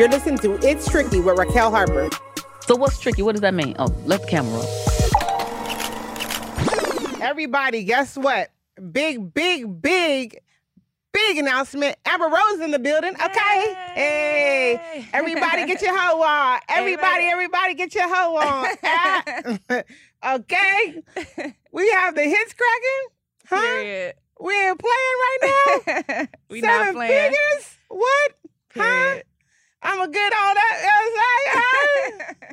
You're listening to It's Tricky with Raquel Harper. So what's tricky? What does that mean? Oh, left camera. Everybody, guess what? Big, big, big, big announcement. Amber Rose in the building. Okay. Hey. Everybody get your hoe on. Everybody, everybody get your hoe on. Okay. We have the hits cracking. Huh? Period. We ain't playing right now. we Seven not playing. figures? What? Huh? I'm a good on that. Huh?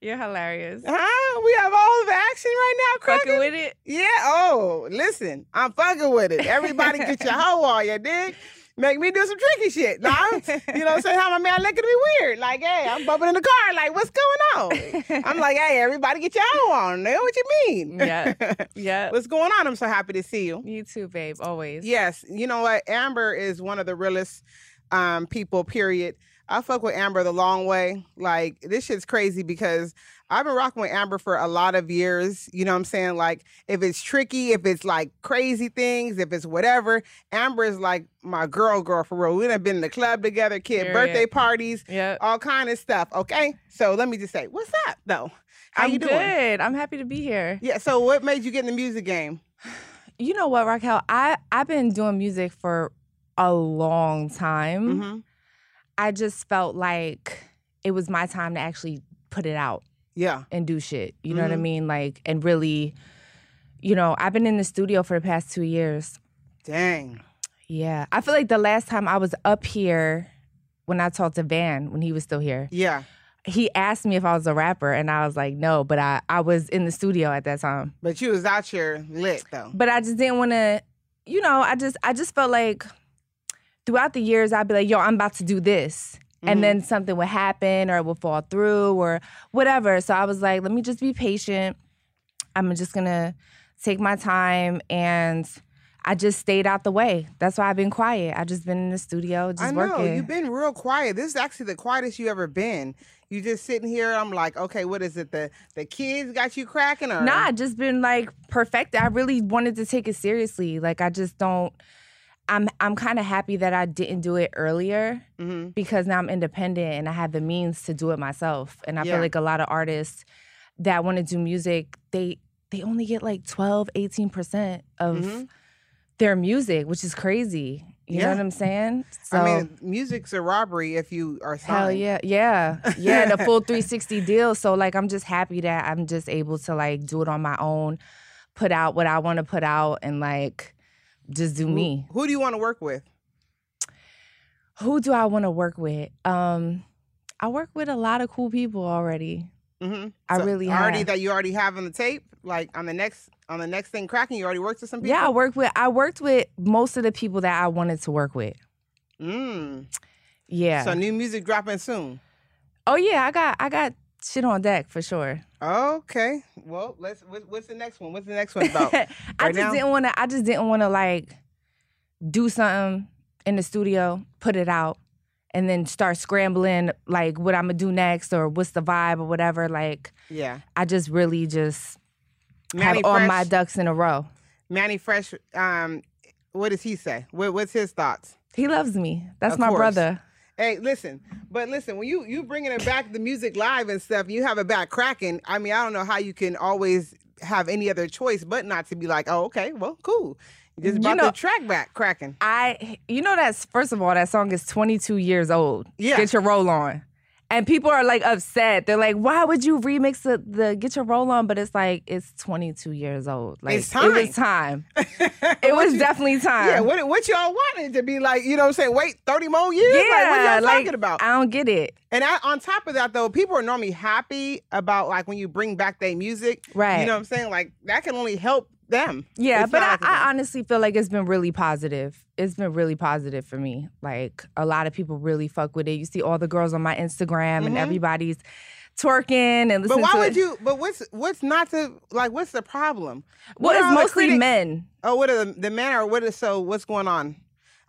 You're hilarious. huh? We have all the action right now, Fucking with it. Yeah. Oh, listen, I'm fucking with it. Everybody get your hoe on, you dig? Make me do some tricky shit. Nah, I'm- you know what I'm saying? How my man look at me weird. Like, hey, I'm bumping in the car. Like, what's going on? I'm like, hey, everybody get your hoe on. Know what you mean? Yeah. Yeah. what's going on? I'm so happy to see you. You too, babe. Always. Yes, you know what? Amber is one of the realest um, people, period. I fuck with Amber the long way. Like, this shit's crazy because I've been rocking with Amber for a lot of years. You know what I'm saying? Like, if it's tricky, if it's like crazy things, if it's whatever, Amber is like my girl, girl for real. We done been in the club together, kid Period. birthday parties, Yeah. all kind of stuff. Okay, so let me just say, what's up though? How I'm you doing? good. I'm happy to be here. Yeah. So, what made you get in the music game? You know what, Raquel? I I've been doing music for a long time. hmm I just felt like it was my time to actually put it out Yeah. and do shit. You know what I Mhm. mean? Like, and really, you know, I've been in the studio for the past two years. Dang. Yeah. I feel like the last time I was up here when I talked to Van when he was still here, Yeah. he asked me if I was a rapper and I was like, no, but I, I was in the studio at that time. But you was out here lit though. But I just didn't want to, you know, I just I just felt like throughout the years I'd be like, yo, I'm about to do this. Mhm. And then something would happen or it would fall through or whatever. So I was like, let me just be patient. I'm just gonna take my time and I just stayed out the way. That's why I've been quiet. I just been in the studio just I know working. you've been real quiet. This is actually the quietest you ever been. You just sitting here. I'm like, okay, what is it? The the kids got you cracking or Nah, just been like perfect. I really wanted to take it seriously. Like I just don't. I'm I'm kind of happy that I didn't do it earlier hmm because now I'm independent and I have the means to do it myself. And I Yeah. feel like a lot of artists that want to do music, they they only get like 12, 18% of Mhm. their music, which is crazy. You Yeah. know what I'm saying? So I mean, music's a robbery if you are signed. Hell yeah, yeah, yeah. The full 360 deal. So like, I'm just happy that I'm just able to like do it on my own, put out what I want to put out, and like just do Who- me. Who, do you want to work with? Who do I want to work with? Um, I work with a lot of cool people already. hmm I really already have. that you already have on the tape. Like on the next on the next thing cracking, you already worked with some people. Yeah, I worked with I worked with most of the people that I wanted to work with. Mm. Yeah. So new music dropping soon. oh yeah, I got I got shit on deck for sure. Okay. Well, let's. What, what's the next one? What's the next one about? I just now? didn't want to. I just didn't want to like do something in the studio, put it out, and then start scrambling like what I'm gonna do next or what's the vibe or whatever. Like yeah. I just really just Manny have all my ducks in a row. Mannie Fresh. Um, what does he say? What, what's his thoughts? He loves me. That's Of my course. brother. Hey, listen, but listen, when you you bringing it back the music live and stuff, you have it back cracking. I mean, I don't know how you can always have any other choice but not to be like, oh, okay, well, cool. You just You brought know- the track back cracking. I, you know, that's first of all, that song is 22 years old. Yeah. Get your roll on. And people are like upset. They're like, why would you remix the, the Get Your Roll On? But it's like, it's 22 years old. Like, It's It was time. It was you- definitely time. Yeah, what, what y'all wanted to be like, you know what I'm saying? Wait 30 more years? like, what y'all like, talking about? I don't get it. And I, on top of that, though, people are normally happy about like when you bring back their music. Right. You know what I'm saying? Like that can only help them. Yeah, It's but I, up to them. I honestly feel like it's been really positive. It's been really positive for me. Like a lot of people really fuck with it. You see all the girls on my Instagram and Mhm. everybody's twerking and listening. But why would it. you? But what's what's not to like? What's the problem? Well, What it's mostly critics- men. Oh, what are the, the men are? What is so? What's going on?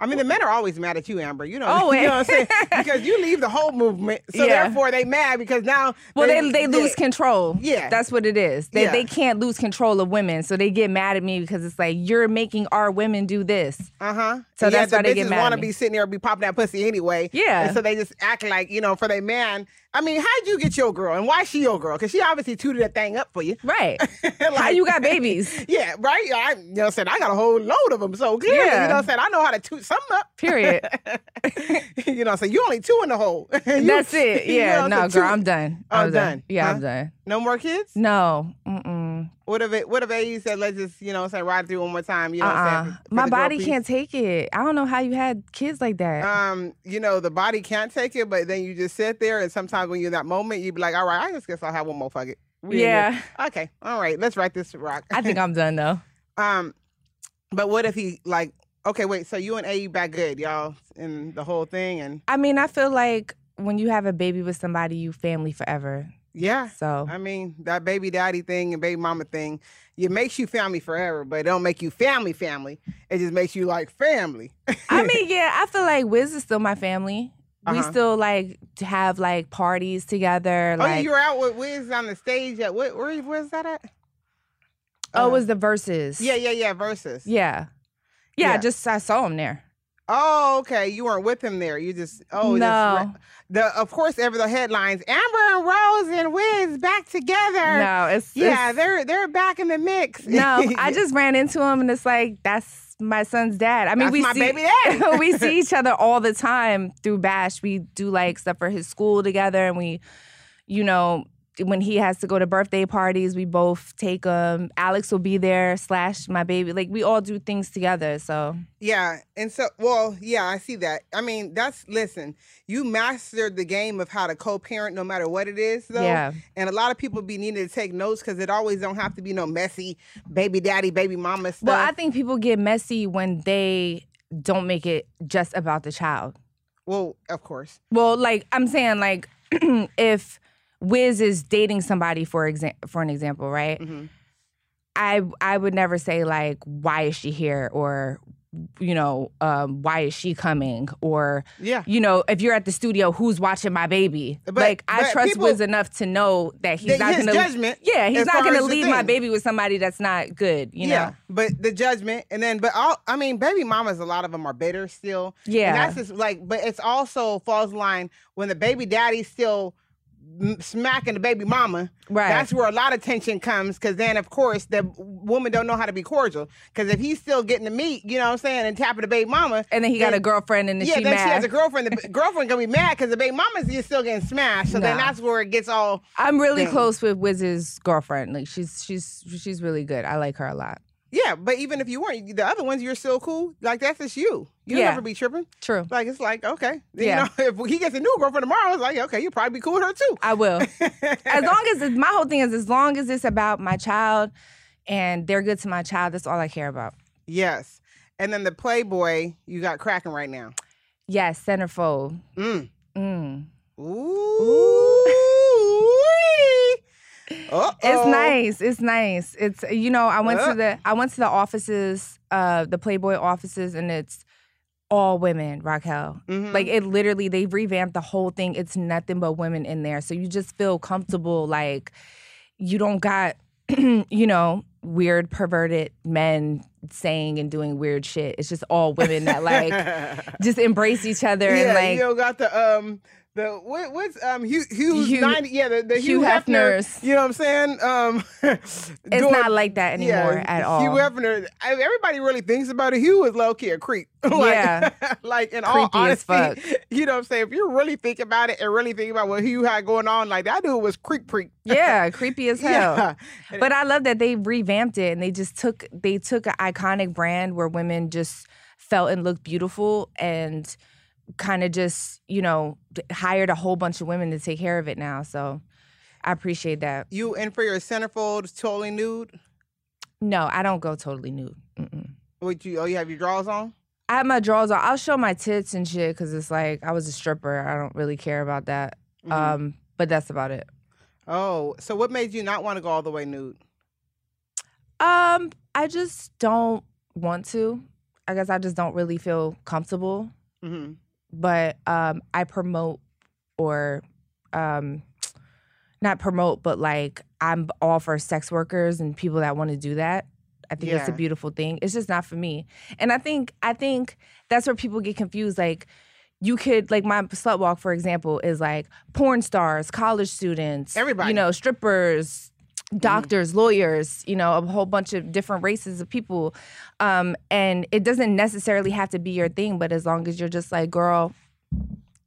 I mean, the men are always mad at you, Amber. You know, Always. you know what I'm saying? Because you leave the whole movement, so Yeah. therefore they mad because now. Well, they they lose yeah. control. Yeah. that's what it is. They Yeah. they can't lose control of women, so they get mad at me because it's like you're making our women do this. Uh huh. So that's the why they get mad want to be sitting there, be popping that pussy anyway. Yeah. And so they just act like you know for their man. I mean, how'd you get your girl, and why she your girl? Because she obviously tooted that thing up for you. Right? How you got babies? Yeah, right. I, you know, what I'm saying I got a whole load of them. So clearly, Yeah. you know, what I'm saying I know how to toot something up. Period. you know, so you only two in the hole. You- That's it. you know Yeah. no, I'm girl. I'm done. Oh, I'm done. Yeah, Huh? I'm done. No more kids. No. Mm-mm. What if it? What if they said let's just you know say ride through one more time? You know, what I'm Uh-uh. saying, for- My body can't take it. I don't know how you had kids like that. Um, you know, the body can't take it, but then you just sit there, and sometimes when you're in that moment, you'd be like, all right, I just guess I'll have one more. Fuck it. We yeah. Okay. All right. Let's write this rock. I think I'm done though. Um, but what if he like? Okay, wait. So you and A back good, y'all, in the whole thing, and I mean, I feel like when you have a baby with somebody, you family forever. Yeah. So I mean, that baby daddy thing and baby mama thing, it makes you family forever, but it don't make you family family. It just makes you like family. I mean, yeah, I feel like Wiz is still my family. We Uh-huh. still like to have like parties together. oh, Like, you were out with Wiz on the stage at what? Where where's that at? oh, Uh, it was the verses. yeah, yeah, yeah. verses. yeah, yeah. Yeah. I just I saw him there. Oh, okay. You weren't with him there. You just oh No. Just, the of course ever the headlines. Amber and Rose and Wiz back together. No, it's Yeah, it's- they're they're back in the mix. no. I just ran into him and it's like that's my son's dad. I mean, That's we my see baby daddy. we see each other all the time through Bash. We do like stuff for his school together, and we, you know, when he has to go to birthday parties, we both take him. Alex will be there. Slash my baby. Like we all do things together. So Yeah, and so well, yeah, I see that. I mean, that's listen. You mastered the game of how to co-parent, no matter what it is, though. Yeah. And a lot of people be needing to take notes because it always don't have to be no messy baby daddy, baby mama stuff. Well, I think people get messy when they don't make it just about the child. well, of course. Well, like I'm saying, like if Wiz is dating somebody for exa- for an example, right? Mhm. I I would never say like why is she here or you know um, why is she coming or Yeah. you know if you're at the studio who's watching my baby But- like I trust people- Wiz enough to know that he's That not gonna judgment yeah he's not gonna leave my baby with somebody that's not good you know yeah, but the judgment, and then, but all, I mean, baby mamas, a lot of them are bitter still. Yeah. and that's just like, but it's also falls line when the baby daddy's still smacking the baby mama. Right. That's where a lot of tension comes, because then, of course, the woman don't know how to be cordial. Because if he's still getting the meat, you know what I'm saying, and tapping the baby mama, and then he got a girlfriend and then yeah, she then mad she has a girlfriend. The girlfriend gonna be mad because the baby mama's just still getting smashed. So then that's where it gets all. I'm really thing. close with Wiz's girlfriend like she's she's she's really good I like her a lot Yeah, but even if you weren't, the other ones you're still cool. Like that's just you. You'll Yeah. never be tripping. true Like it's like okay, Yeah. You know, if he gets a new girlfriend tomorrow, it's like okay, you'll probably be cool with her too. I will as long as it's, my whole thing is as long as it's about my child and they're good to my child that's all I care about yes, and then the Playboy you got cracking right now. yes centerfold Mm. mm. Ooh. Uh-oh. It's nice. It's nice. It's you know, I went Uh. to the I went to the offices, uh, the Playboy offices, and it's all women, Raquel. Mhm. Like it literally, they've revamped the whole thing. It's nothing but women in there. So you just feel comfortable, like you don't got, you know, weird perverted men saying and doing weird shit. It's just all women that like just embrace each other yeah, and like you know, got the um the what, what's um Hugh Hugh, Hugh- ninety yeah the, the Hugh, Hugh Hefner Hefners. you know what I'm saying um it's doing- not like that anymore yeah, at all. Hugh Hefner I, everybody really thinks about it Hugh is low key a creep like, Yeah. like in all Creepy as honesty you know what I'm saying if you really think about it and really think about what Hugh had going on like that dude was creep creep yeah, creepy as hell. yeah But I love that they revamped it and they just took they took an iconic brand where women just felt and looked beautiful and kind of just you know hired a whole bunch of women to take care of it now. So I appreciate that. you and for your centerfold totally nude No, I don't go totally nude. Mm-mm. Would you? Oh, you have your drawers on? I have my drawers on. I'll show my tits and shit because it's like I was a stripper. I don't really care about that. Mhm. Um, but that's about it. oh, so what made you not want to go all the way nude? Um, I just don't want to. I guess I just don't really feel comfortable. hmm But um, I promote or um, not promote, but like I'm all for sex workers and people that want to do that. I think that's a Yeah. beautiful thing. It's just not for me. And I think I think that's where people get confused. Like you could like my slut walk, for example, is like porn stars, college students, Everybody. you know, strippers, doctors, lawyers, you know, a whole bunch of different races of people. Um, and it doesn't necessarily have to be your thing, but as long as you're just like, girl,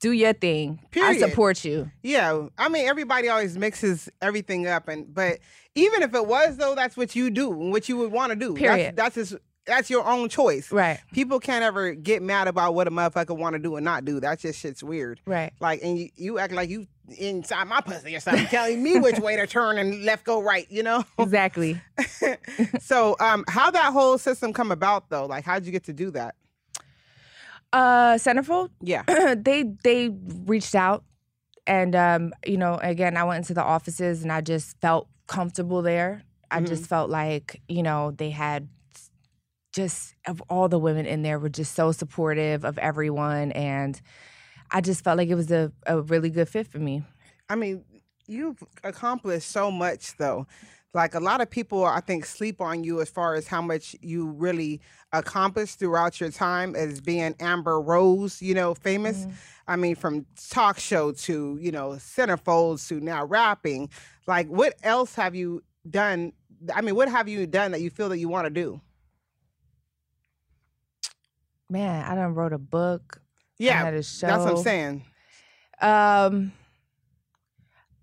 do your thing. Period. I support you. Yeah, I mean everybody always mixes everything up, and but even if it was though, that's what you do, and what you would want to do. Period. That's that's, just, that's your own choice. Right. People can't ever get mad about what a motherfucker want to do and not do. That just shit's weird. Right. Like, and you, you act like you inside my pussy or something, telling me which way to turn and left go right. You know. Exactly. so, um, how that whole system come about though? Like, how'd you get to do that? Uh Centerfold, Yeah. they they reached out and um, you know, again, I went into the offices and I just felt comfortable there. I Mhm. just felt like, you know, they had just of all the women in there were just so supportive of everyone and I just felt like it was a, a really good fit for me. I mean, you've accomplished so much though. Like a lot of people, I think, sleep on you as far as how much you really accomplished throughout your time as being Amber Rose, you know, famous. Mm-hmm. I mean, from talk show to, you know, centerfolds to now rapping. Like, what else have you done? I mean, what have you done that you feel that you want to do? Man, I done wrote a book. Yeah, a show. that's what I'm saying. Um,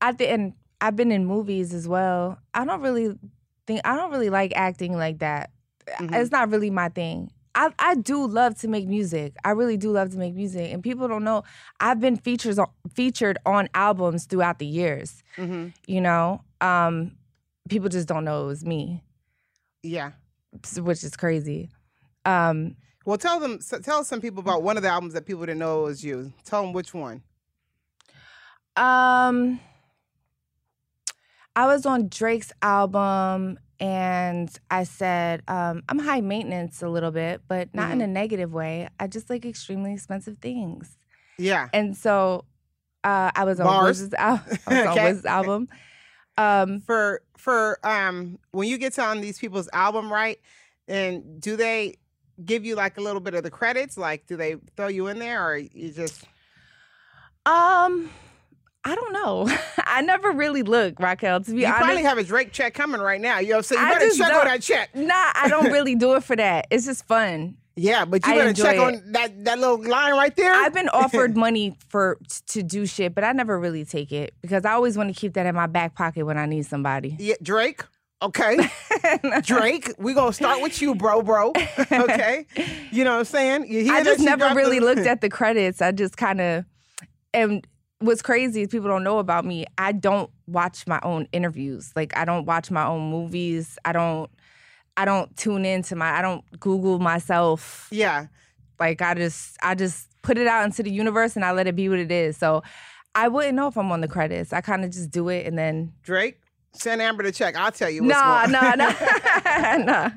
I think, and I've been in movies as well. I don't really think I don't really like acting like that. Mhm. It's not really my thing. I I do love to make music. I really do love to make music, and people don't know I've been features on, featured on albums throughout the years. hmm You know, um, people just don't know it was me, Yeah. which is crazy. Um, Well, tell them, tell some people about one of the albums that people didn't know was you. Tell them which one. Um, I was on Drake's album and I said, um, I'm high maintenance a little bit, but not in a negative way. I just like extremely expensive things. Yeah. And so uh, I was on Bars. Wiz's, al- I was on Okay. Wiz's album. Um, for for um when you get on these people's album right and do they give you like a little bit of the credits like do they throw you in there or you just um, I don't know. I never really look, Raquel, to be you honest. probably have a drake check coming right now you know so you I better check on that check nah, I don't really do it for that. It's just fun. yeah but you I better check it. on that that little line right there I've been offered money for to do shit, but I never really take it because I always want to keep that in my back pocket when I need somebody. yeah drake okay drake we gonna start with you bro bro okay you know what i'm saying you hear I just never really the- looked at the credits. I just kind of and what's crazy is people don't know about me. I don't watch my own interviews. Like I don't watch my own movies. I don't I don't tune into my I don't Google myself. yeah Like I just I just put it out into the universe and I let it be what it is. So I wouldn't know if I'm on the credits. I kind of just do it and then drake send amber the check i'll tell you what's Nah, going nah, nah, nah.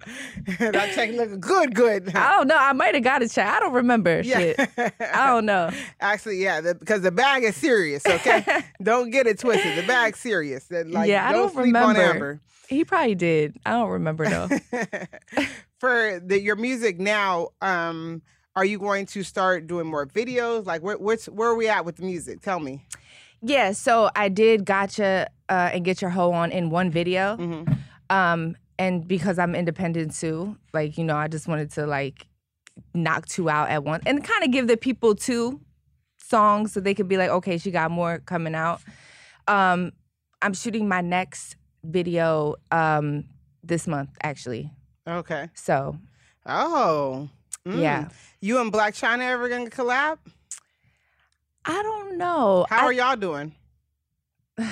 that check look good good I don't know. I might have got a check. I don't remember shit. I don't know. Actually, yeah, the, because the bag is serious. Okay, don't get it twisted. The bag's serious. Like, Yeah, I don't, don't remember. He probably did. I don't remember though. For the, your music now, um, are you going to start doing more videos? Like, where, where are we at with the music? Tell me. Yeah, so I did gotcha uh, and get your hoe on in one video. hmm Um, and because I'm independent too, like, you know, I just wanted to like knock two out at once and kind of give the people two songs so they could be like, okay, she got more coming out. Um, I'm shooting my next video um this month actually. Okay. So Oh. Mm. Yeah. You and Blac Chyna ever gonna collab? I don't know. How I- are y'all doing?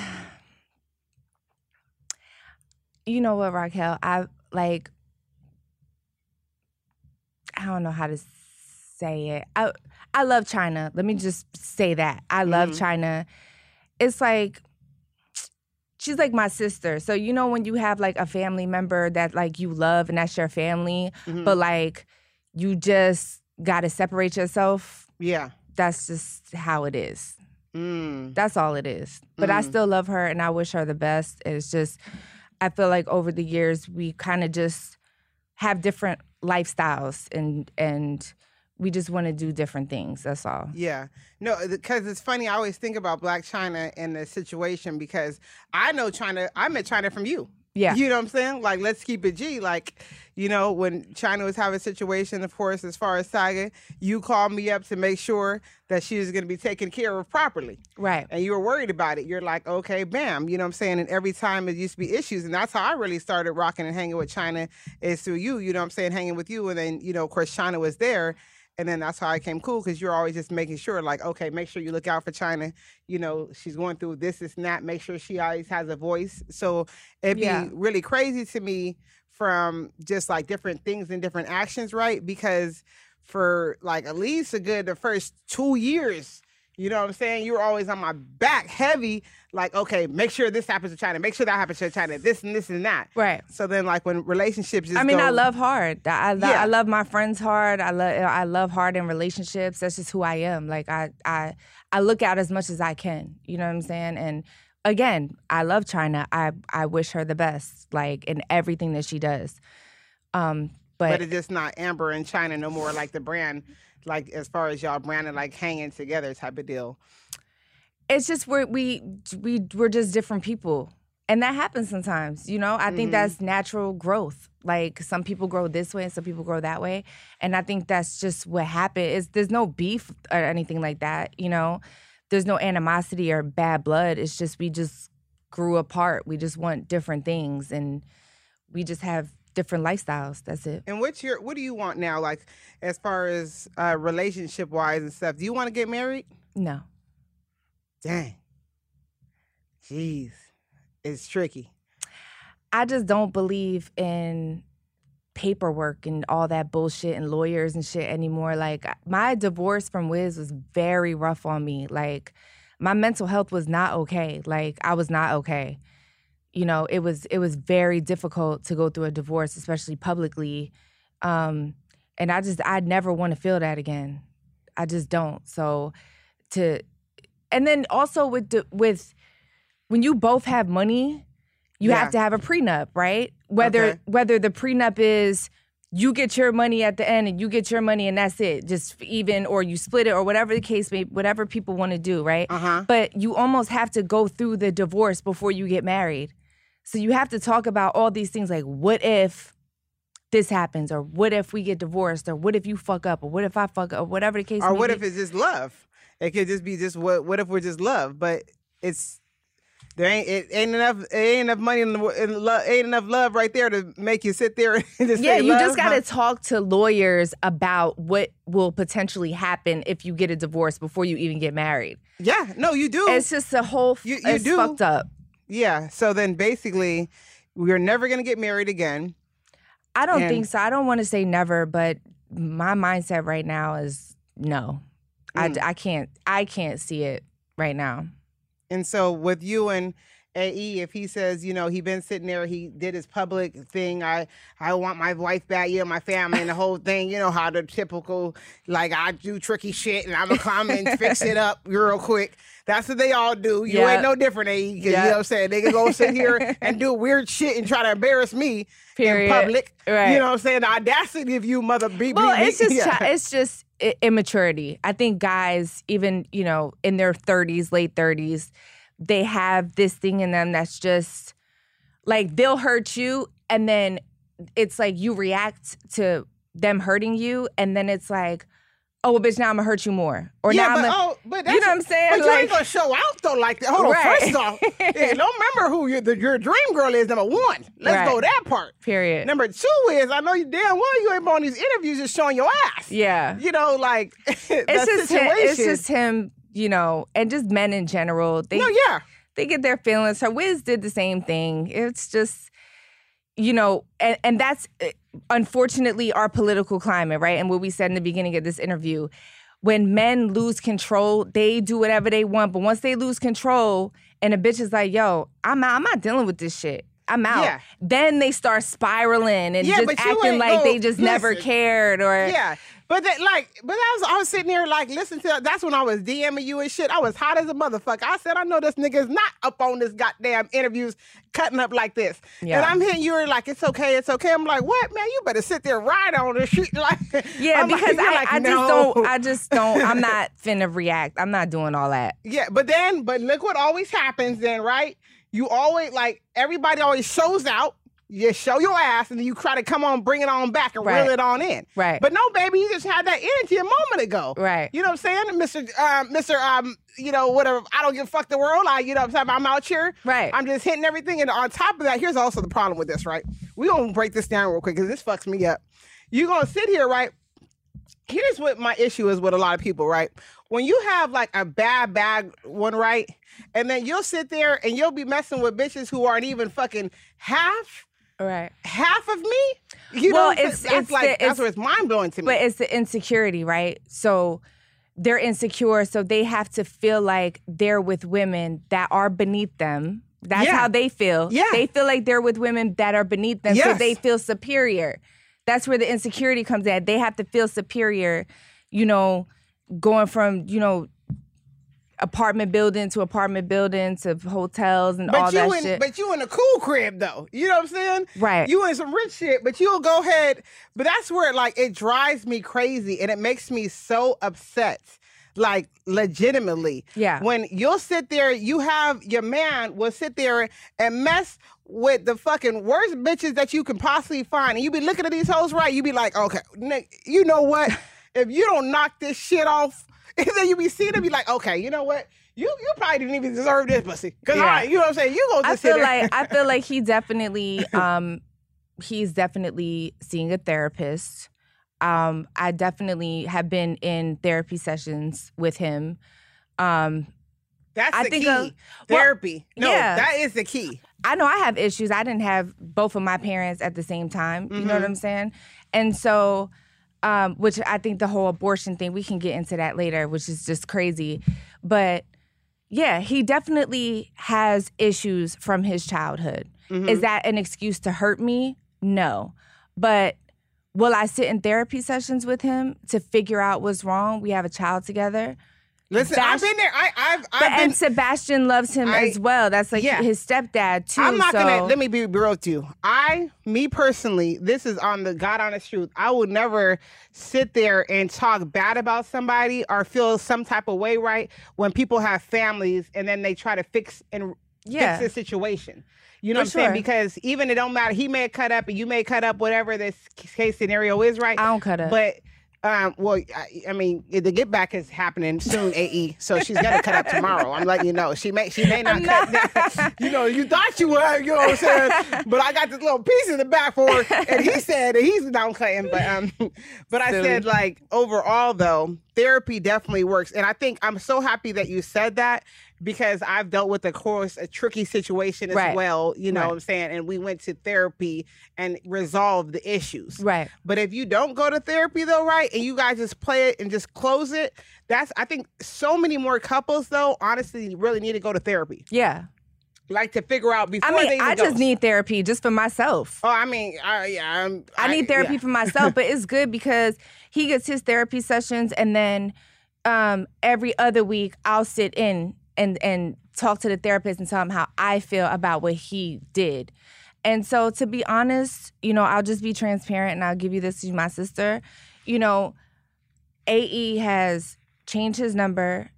you know what, Raquel? I like I don't know how to say it. I I love Chyna. Let me just say that. I love Mhm. Chyna. It's like she's like my sister. So you know when you have like a family member that like you love and that's your family, Mhm. but like you just got to separate yourself. yeah. That's just how it is. Mm. That's all it is. But I Mm. still love her and I wish her the best. It's just, I feel like over the years we kind of just have different lifestyles and and we just want to do different things. That's all. Yeah. No, because it's funny. I always think about Blac Chyna in the situation because I know Chyna. I met Chyna from you. Yeah. You know what I'm saying? Like, let's keep it G. Like, you know, when Chyna was having a situation, of course, as far as Saga, you called me up to make sure that she was going to be taken care of properly. Right. And you were worried about it. You're like, okay, bam. You know what I'm saying? And every time it used to be issues. And that's how I really started rocking and hanging with Chyna is through you. You know what I'm saying? Hanging with you. And then, you know, of course, Chyna was there. And then that's how I came cool because you're always just making sure, like, okay, make sure you look out for Chyna. You know, she's going through this, this, and that. Make sure she always has a voice. So it'd be really crazy to me from just like different things and different actions, right? Because for like at least a good the first two years, you know what I'm saying? You were always on my back heavy, like, okay, make sure this happens to Chyna, make sure that happens to Chyna, this and this and that. Right. So then like when relationships just I mean, I love hard. I, I, Yeah. I love my friends hard. I love I love hard in relationships. That's just who I am. Like I I I look out as much as I can. You know what I'm saying? And again, I love Chyna. I I wish her the best, like in everything that she does. Um, but, but, it's just not Amber and Chyna no more like the brand, like as far as y'all branding like hanging together type of deal. it's just we're, we we we're just different people and that happens sometimes you know? I think Mhm. that's natural growth. Like some people grow this way and some people grow that way and i think that's just what happened. Is there's no beef or anything like that you know? There's no animosity or bad blood. It's just we just grew apart. We just want different things and we just have different lifestyles that's it And what's your what do you want now, like as far as uh relationship wise and stuff? Do you want to get married? no Dang. Jeez. It's tricky. I just don't believe in paperwork and all that bullshit and lawyers and shit anymore. Like my divorce from Wiz was very rough on me. Like my mental health was not okay. Like I was not okay. You know, it was it was very difficult to go through a divorce, especially publicly. Um and I just I never want to feel that again. I just don't. So to and then also with the, with when you both have money, you Yeah. have to have a prenup, right? Whether Okay. whether the prenup is you get your money at the end and you get your money and that's it, just even or you split it or whatever the case may, whatever people want to do, right? Uh-huh. But you almost have to go through the divorce before you get married. So you have to talk about all these things like what if this happens or what if we get divorced or what if you fuck up or what if I fuck up or whatever the case Or what be. if it's just love? It could just be just what what if we're just love? But it's there ain't it ain't enough it ain't enough money in the in love ain't enough love right there to make you sit there and just yeah, you love, just got to talk to lawyers about what will potentially happen if you get a divorce before you even get married. Yeah, no, you do. It's just the whole You- you do. fucked up. Yeah. So then basically we're never gonna get married again. I don't And- think so. I don't want to say never, but my mindset right now is no. I, Mm. I can't I can't see it right now. And so with you and AE, if he says, you know, he been sitting there, he did his public thing. I I want my wife back, yeah, my family, and the whole thing. You know how the typical, like I do tricky shit, and I'm gonna come and fix it up real quick. That's what they all do. You Yeah. ain't no different, AE. 'cause You know what I'm saying? They can go sit here and do weird shit and try to embarrass me Period. in public. Right. You know what I'm saying? The audacity of you, mother. Be, Well, be- it's just yeah. chi- it's just immaturity. I think guys, even you know, in their thirties, late thirties, they have this thing in them that's just like they'll hurt you, and then it's like you react to them hurting you, and then it's like, oh, well, bitch, now I'm gonna hurt you more, or yeah, now but, I'm gonna, oh, but that's you know what I'm saying? But you Like- ain't gonna show out though like that. Hold on, first off, yeah, don't remember who your the, your dream girl is. Number one, let's Right. go that part. period. Number two is I know you damn well you ain't on these interviews just showing your ass. yeah, you know, like it's just him, it's just him, you know, and just men in general. They no, yeah, they get their feelings. Her Wiz did the same thing. It's just you know, and, and that's uh, unfortunately our political climate, right? And what we said in the beginning of this interview. When men lose control, they do whatever they want. But once they lose control, and a bitch is like, "Yo, I'm out. I'm not dealing with this shit. I'm out." Yeah. Then they start spiraling and Yeah, just acting like they just never cared. Or Yeah, but that like, but I was I was sitting there like, listen to that's when I was DMing you and shit. I was hot as a motherfucker. I said, I know this nigga's not up on this goddamn interviews cutting up like this. Yeah. And I'm hitting you were like, it's okay, it's okay. I'm like, what man? You better sit there right on this shit. Like, yeah, I'm because you're I, like, I no. just don't. I just don't. I'm not finna react. I'm not doing all that. Yeah, but then, but look what always happens then, right? You always like everybody always shows out. You show your ass, and then you try to come on, bring it on back, and Right. reel it on in. Right. But no, baby, you just had that energy a moment ago. Right. You know what I'm saying, Mister, um, Mister, um, you know whatever. I don't give a fuck the world. I, you know, what I'm saying I'm out here. Right. I'm just hitting everything, and on top of that, here's also the problem with this. Right. We gonna break this down real quick because this fucks me up. You gonna sit here, right? here's what my issue is with a lot of people, right? When you have like a bad, bad one, right? And then you'll sit there and you'll be messing with bitches who aren't even fucking half, Right. half of me. You Well, know, it's- that's it's like the- that's it's- where it's mind blowing to me. But it's the insecurity, right? So they're insecure, so they have to feel like they're with women that are beneath them. That's Yeah. how they feel. Yeah. They feel like they're with women that are beneath them, so they feel superior. That's where the insecurity comes in. They have to feel superior, you know, going from, you know, apartment building to apartment building to hotels and all but you that in, shit. but you in a cool crib though. You know what I'm saying? Right. You in some rich shit, but you'll go ahead. But that's where like it drives me crazy and it makes me so upset. Like legitimately. Yeah. When you'll sit there, you have your man will sit there and mess with the fucking worst bitches that you can possibly find. And you be looking at these hoes right, you be like, okay, Nick, you know what? if you don't knock this shit off, and then you be seeing them, be like, okay, you know what? You you probably didn't even deserve this pussy. Cause Yeah. I, you know what I'm saying? You gonna I feel like I feel like he definitely um he's definitely seeing a therapist. Um I definitely have been in therapy sessions with him. Um That's I the think key. a- well, Therapy. no, yeah. that is the key. I know I have issues. I didn't have both of my parents at the same time. You know what Mhm. I'm saying? And so um which I think the whole abortion thing we can get into that later, which is just crazy. But yeah, he definitely has issues from his childhood. Mhm. Is that an excuse to hurt me? No. But will I sit in therapy sessions with him to figure out what's wrong? We have a child together. Listen, that's- I've been there. I, I've, But I've been. and Sebastian loves him I- as well. That's like Yeah. his stepdad too. I'm not so. gonna let me be real with you. I, me personally, this is on the God honest truth. I would never sit there and talk bad about somebody or feel some type of way, right? When people have families and then they try to fix and Yeah. fix the situation. You know For what I'm saying? Because even it don't matter. He may cut up and you may cut up, whatever this case scenario is, right? I don't cut up. But um, well, I, I mean, the get back is happening soon, AE. So she's gonna cut up tomorrow. I'm letting you know. She may she may not cut. you know, you thought you were. You know what I'm saying? But I got this little piece in the back for her, and he said that he's not cutting. But um, but I Silly. said like overall though, therapy definitely works, and I think I'm so happy that you said that because I've dealt with, of course, a tricky situation as Right. well. You know Right. what I'm saying? And we went to therapy and resolved the issues. right. But if you don't go to therapy though, right, and you guys just play it and just close it, that's I think so many more couples though, honestly, really need to go to therapy. Yeah. Like to figure out before I they mean, I just need therapy just for myself. Oh, I mean, I, yeah, I'm, I need therapy yeah. for myself, but it's good because he gets his therapy sessions and then um, every other week I'll sit in and and talk to the therapist and tell him how I feel about what he did. And so to be honest, you know, I'll just be transparent and I'll give you this to my sister. You know, AE has changed his number,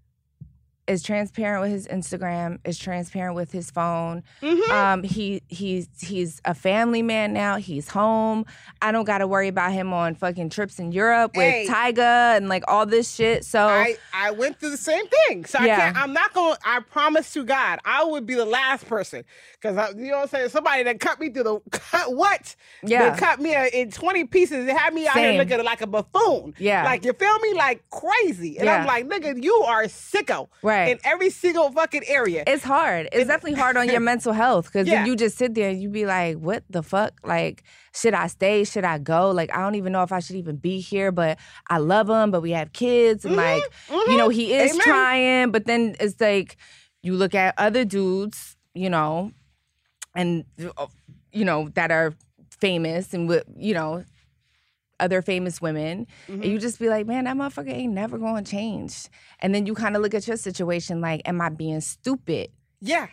is transparent with his Instagram, is transparent with his phone. Mhm. Um, he he's he's a family man now. He's home. I don't got to worry about him on fucking trips in Europe with Hey. Tyga and like all this shit. So I, I went through the same thing. So I can't. I'm not going to, I promise to God, I would be the last person. Because, you know what I'm saying? Somebody that cut me through the, cut what? Yeah. That cut me in 20 pieces and had me out Same. here looking like a buffoon. Yeah. Like, you feel me? Like crazy. And I'm like, nigga, you are sicko. Right. Right. in every single fucking area. It's hard. It's definitely hard on your mental health because Yeah. you just sit there and you be like, what the fuck? Like, should I stay? Should I go? Like, I don't even know if I should even be here, but I love him, but we have kids. And like, you know, he is Mm-hmm. Amen. trying, but then it's like, you look at other dudes, you know, and, uh, you know, that are famous and, you know, other famous women, and Mm-hmm. you just be like, man, that motherfucker ain't never gonna change. And then you kind of look at your situation like, am I being stupid? yeah,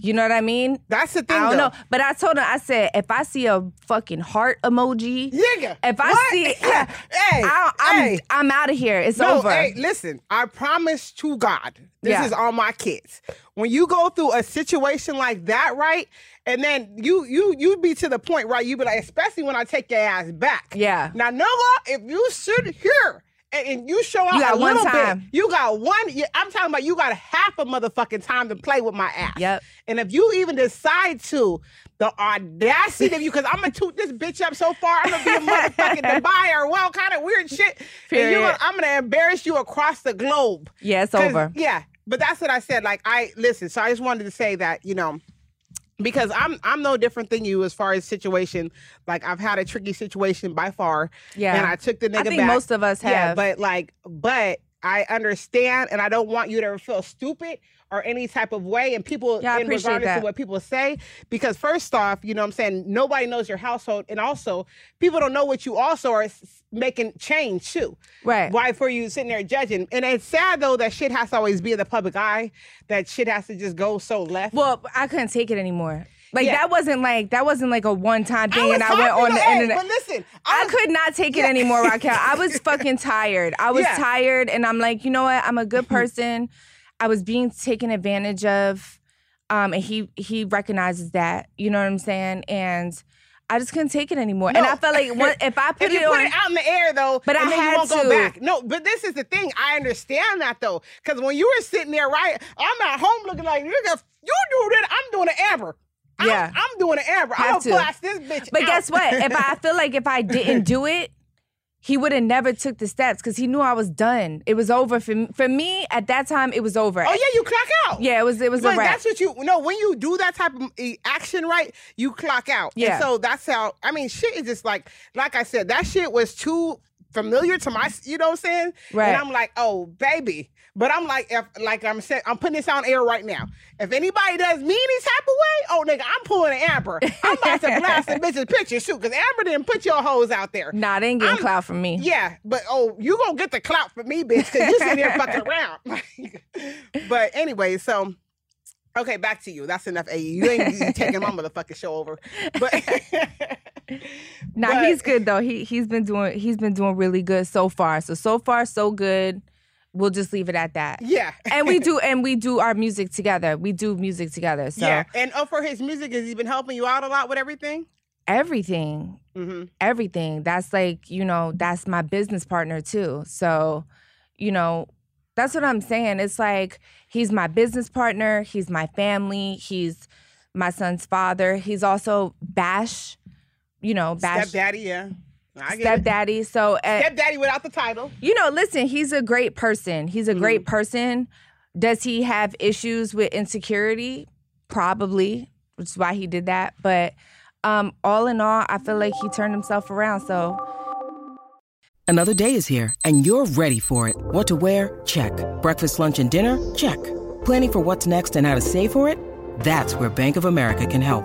You know what I mean? that's the thing. I don't though. know. But I told her, I said, if I see a fucking heart emoji, Nigga, if I what? see, hey, I, I'm, hey. I'm out of here. It's No, over. hey, listen, I promise to God, this Yeah. is on my kids. When you go through a situation like that, right? And then you you you be to the point, right? You be like, especially when I take your ass back. Yeah. Now, Noah, if you sit here and, and you show out You got a one little time. bit, you got one. I'm talking about you got half a motherfucking time to play with my ass. Yep. And if you even decide to, the audacity of you, because I'm gonna toot this bitch up so far, I'm gonna be a motherfucking Dubai or well, kind of weird shit. And you Period. gonna, I'm gonna embarrass you across the globe. yeah, it's over. Yeah, but that's what I said. Like I listen. So I just wanted to say that you know. Because I'm I'm no different than you as far as situation. Like I've had a tricky situation by far. Yeah. And I took the nigga I think back. most of us have. Yeah, but like, but I understand, and I don't want you to ever feel stupid or any type of way. And people, Yeah, I in appreciate regardless that. of what people say, because first off, you know, what I'm saying nobody knows your household, and also people don't know what you also are making change too. Right. Why for you sitting there judging? And it's sad though that shit has to always be in the public eye. That shit has to just go so left. Well, I couldn't take it anymore. Like Yeah. that wasn't like that wasn't like a one time thing, was and I went on the internet. But listen, I was- could not take it Yeah. anymore, Raquel. I was fucking tired. I was Yeah. tired, and I'm like, you know what? I'm a good person. I was being taken advantage of, um, and he he recognizes that. You know what I'm saying? And I just couldn't take it anymore. And I felt like what, if I put if you it put on, it out in the air though, But I then you won't go back. No, but this is the thing. I understand that though, because when you were sitting there, right, I'm at home looking like, nigga, you do that, I'm doing an Amber. I'm, Yeah. I'm doing an Amber. I'm Have gonna blast this bitch. but out. guess what? If I, I feel like if I didn't do it. He would have never took the steps because he knew I was done. It was over for me. For me at that time. It was over. oh yeah, you clock out. yeah. It was. It was But a wrap. that's what you no. When you do that type of action, right, you clock out. Yeah. And so that's how. I mean, shit is just like, like I said, that shit was too familiar to my. You know what I'm saying? Right. And I'm like, oh baby. But I'm like, if like I'm saying, I'm putting this on air right now. If anybody does me any type of way, nigga, I'm pulling an Amber. I'm about to blast the bitch's picture too, because Amber didn't put your hoes out there. Nah, they ain't getting I'm- clout from me. Yeah, but oh, you gonna get the clout from me, bitch, because you sitting there fucking around. but anyway, so okay, back to you. That's enough. AE. You ain't taking my motherfucking show over. But Nah, But- he's good though. He he's been doing he's been doing really good so far. So so far so good. We'll just leave it at that. yeah, And we do and we do our music together. We do music together. So yeah. And oh, for his music, has he been helping you out a lot with everything? everything, Mm-hmm. everything. That's like, you know, that's my business partner too. So, you know, that's what I'm saying. It's like he's my business partner, he's my family, he's my son's father. He's also Bash, you know, Bash Stepdaddy, yeah. I get it. stepdaddy. So uh, Stepdaddy without the title. you know, listen, he's a great person. He's a Mm-hmm. great person. Does he have issues with insecurity? Probably, which is why he did that. But um, all in all, I feel like he turned himself around. So Another day is here, and you're ready for it. What to wear? Check. Breakfast, lunch, and dinner? Check. Planning for what's next and how to save for it? That's where Bank of America can help.